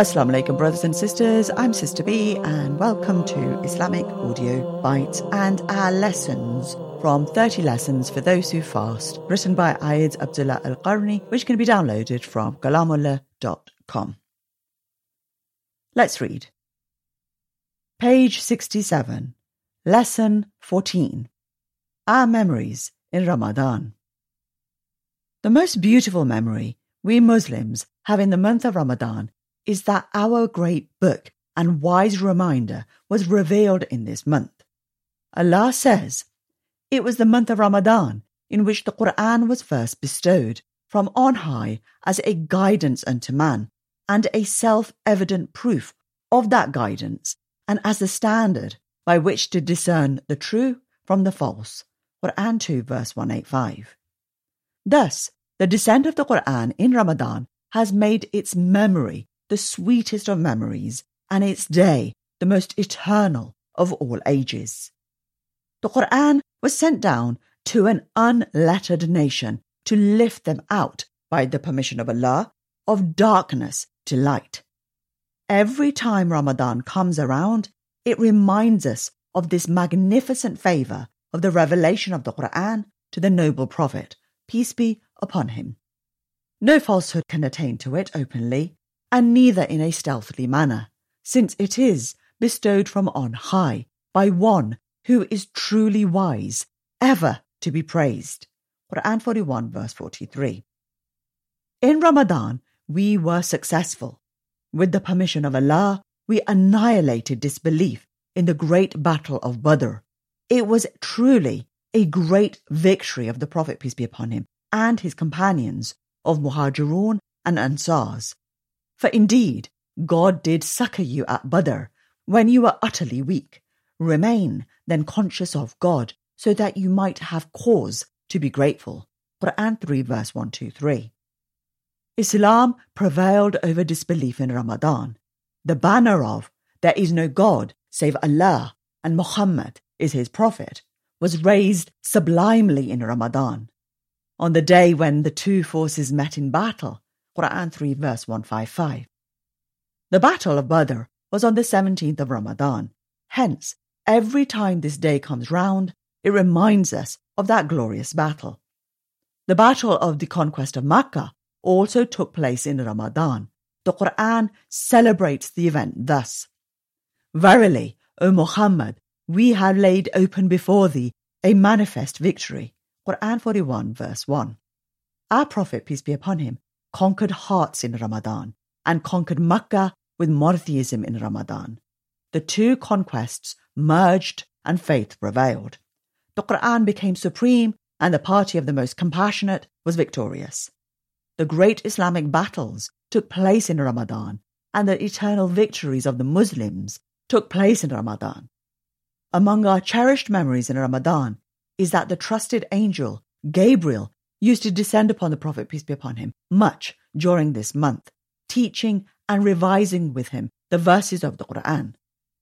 Assalamu alaikum, brothers and sisters. I'm Sister B, and welcome to Islamic Audio Bytes and our lessons from 30 Lessons for Those Who Fast, written by Ayed Abdullah Al Qarni, which can be downloaded from kalamullah.com. Let's read. Page 67, Lesson 14 Our Memories in Ramadan. The most beautiful memory we Muslims have in the month of Ramadan is that our great book and wise reminder was revealed in this month. Allah says, It was the month of Ramadan in which the Quran was first bestowed from on high as a guidance unto man and a self evident proof of that guidance and as the standard by which to discern the true from the false. Quran 2 verse 185. Thus, the descent of the Quran in Ramadan has made its memory the sweetest of memories, and its day the most eternal of all ages. The Quran was sent down to an unlettered nation to lift them out, by the permission of Allah, of darkness to light. Every time Ramadan comes around, it reminds us of this magnificent favor of the revelation of the Quran to the noble Prophet, peace be upon him. No falsehood can attain to it openly, and neither in a stealthily manner, since it is bestowed from on high by one who is truly wise, ever to be praised. Quran 41, verse 43. In Ramadan, we were successful. With the permission of Allah, we annihilated disbelief in the great battle of Badr. It was truly a great victory of the Prophet, peace be upon him, and his companions of Muhajirun and Ansars, for indeed, God did succor you at Badr when you were utterly weak. Remain then conscious of God so that you might have cause to be grateful. Quran 3 verse 123. Islam prevailed over disbelief in Ramadan. The banner of there is no God save Allah and Muhammad is his prophet was raised sublimely in Ramadan. On the day when the two forces met in battle, Quran 3 verse 155. The Battle of Badr was on the 17th of Ramadan. Hence, every time this day comes round, it reminds us of that glorious battle. The Battle of the Conquest of Makkah also took place in Ramadan. The Quran celebrates the event thus Verily, O Muhammad, we have laid open before thee a manifest victory. Quran 41, verse 1. Our Prophet, peace be upon him, conquered hearts in Ramadan and conquered Makkah with monotheism in Ramadan. The two conquests merged and faith prevailed. The Quran became supreme and the party of the most compassionate was victorious. The great Islamic battles took place in Ramadan and the eternal victories of the Muslims took place in Ramadan. Among our cherished memories in Ramadan is that the trusted angel, Gabriel, used to descend upon the Prophet, peace be upon him, much during this month, teaching and revising with him the verses of the Quran.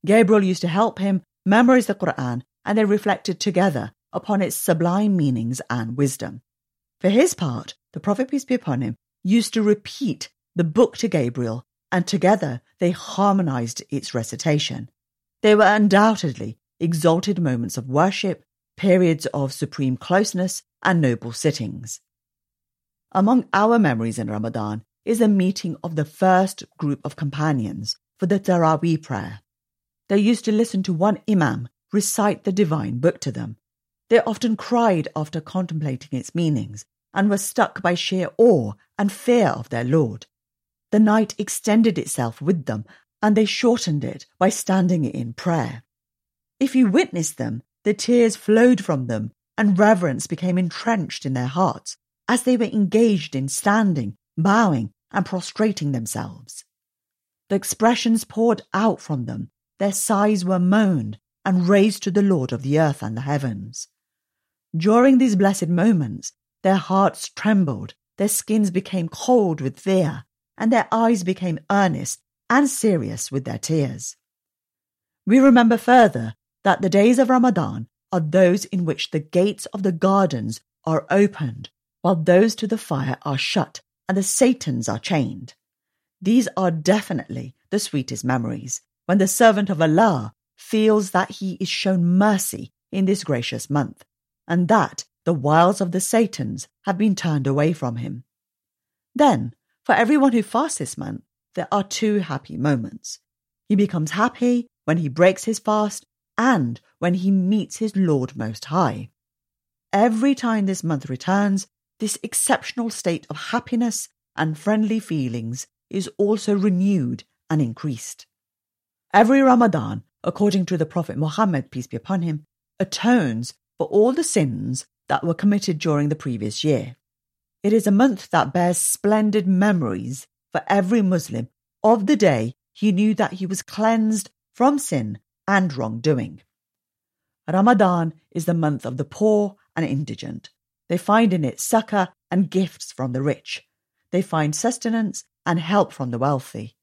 Gabriel used to help him memorize the Quran and they reflected together upon its sublime meanings and wisdom. For his part, the Prophet, peace be upon him, used to repeat the book to Gabriel and together they harmonized its recitation. They were undoubtedly exalted moments of worship, periods of supreme closeness, and noble sittings. Among our memories in Ramadan is the meeting of the first group of companions for the Taraweeh prayer. They used to listen to one Imam recite the divine book to them. They often cried after contemplating its meanings and were struck by sheer awe and fear of their Lord. The night extended itself with them and they shortened it by standing in prayer. If you witnessed them, the tears flowed from them and reverence became entrenched in their hearts as they were engaged in standing, bowing, and prostrating themselves. The expressions poured out from them, their sighs were moaned and raised to the Lord of the earth and the heavens. During these blessed moments, their hearts trembled, their skins became cold with fear, and their eyes became earnest and serious with their tears. We remember further that the days of Ramadan are those in which the gates of the gardens are opened, while those to the fire are shut and the Satans are chained. These are definitely the sweetest memories when the servant of Allah feels that he is shown mercy in this gracious month, and that the wiles of the Satans have been turned away from him. Then, for everyone who fasts this month, there are two happy moments. He becomes happy when he breaks his fast and when he meets his Lord Most High. Every time this month returns, this exceptional state of happiness and friendly feelings is also renewed and increased. Every Ramadan, according to the Prophet Muhammad, peace be upon him, atones for all the sins that were committed during the previous year. It is a month that bears splendid memories for every Muslim of the day he knew that he was cleansed from sin and wrongdoing. Ramadan is the month of the poor and indigent. They find in it succor and gifts from the rich. They find sustenance and help from the wealthy.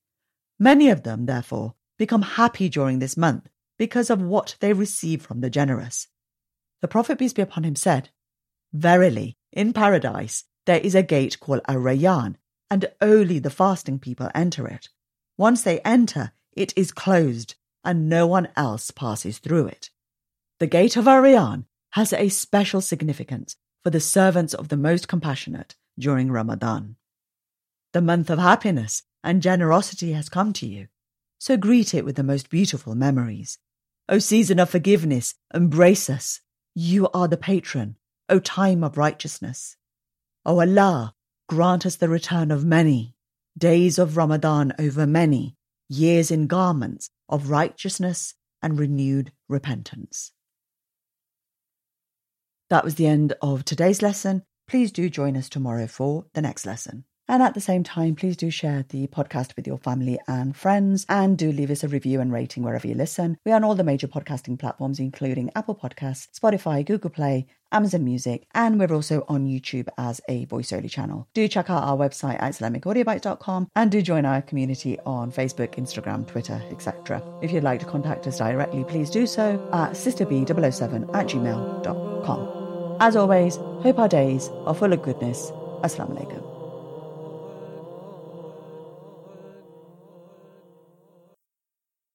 Many of them, therefore, become happy during this month because of what they receive from the generous. The Prophet, peace be upon him, said, Verily, in paradise there is a gate called Ar-Rayyan, and only the fasting people enter it. Once they enter, it is closed, and no one else passes through it. The gate of Ar-Rayyan has a special significance for the servants of the Most Compassionate during Ramadan. The month of happiness and generosity has come to you so greet it with the most beautiful memories. O season of forgiveness, embrace us. You are the patron, O time of righteousness. O Allah, grant us the return of many, days of Ramadan over many, years in garments of righteousness and renewed repentance. That was the end of today's lesson. Please do join us tomorrow for the next lesson. And at the same time, please do share the podcast with your family and friends and do leave us a review and rating wherever you listen. We are on all the major podcasting platforms, including Apple Podcasts, Spotify, Google Play, Amazon Music, and we're also on YouTube as a voice only channel. Do check out our website at IslamicAudioBytes.com and do join our community on Facebook, Instagram, Twitter, etc. If you'd like to contact us directly, please do so at sisterbee007 at gmail.com. As always, hope our days are full of goodness. Assalamu alaikum.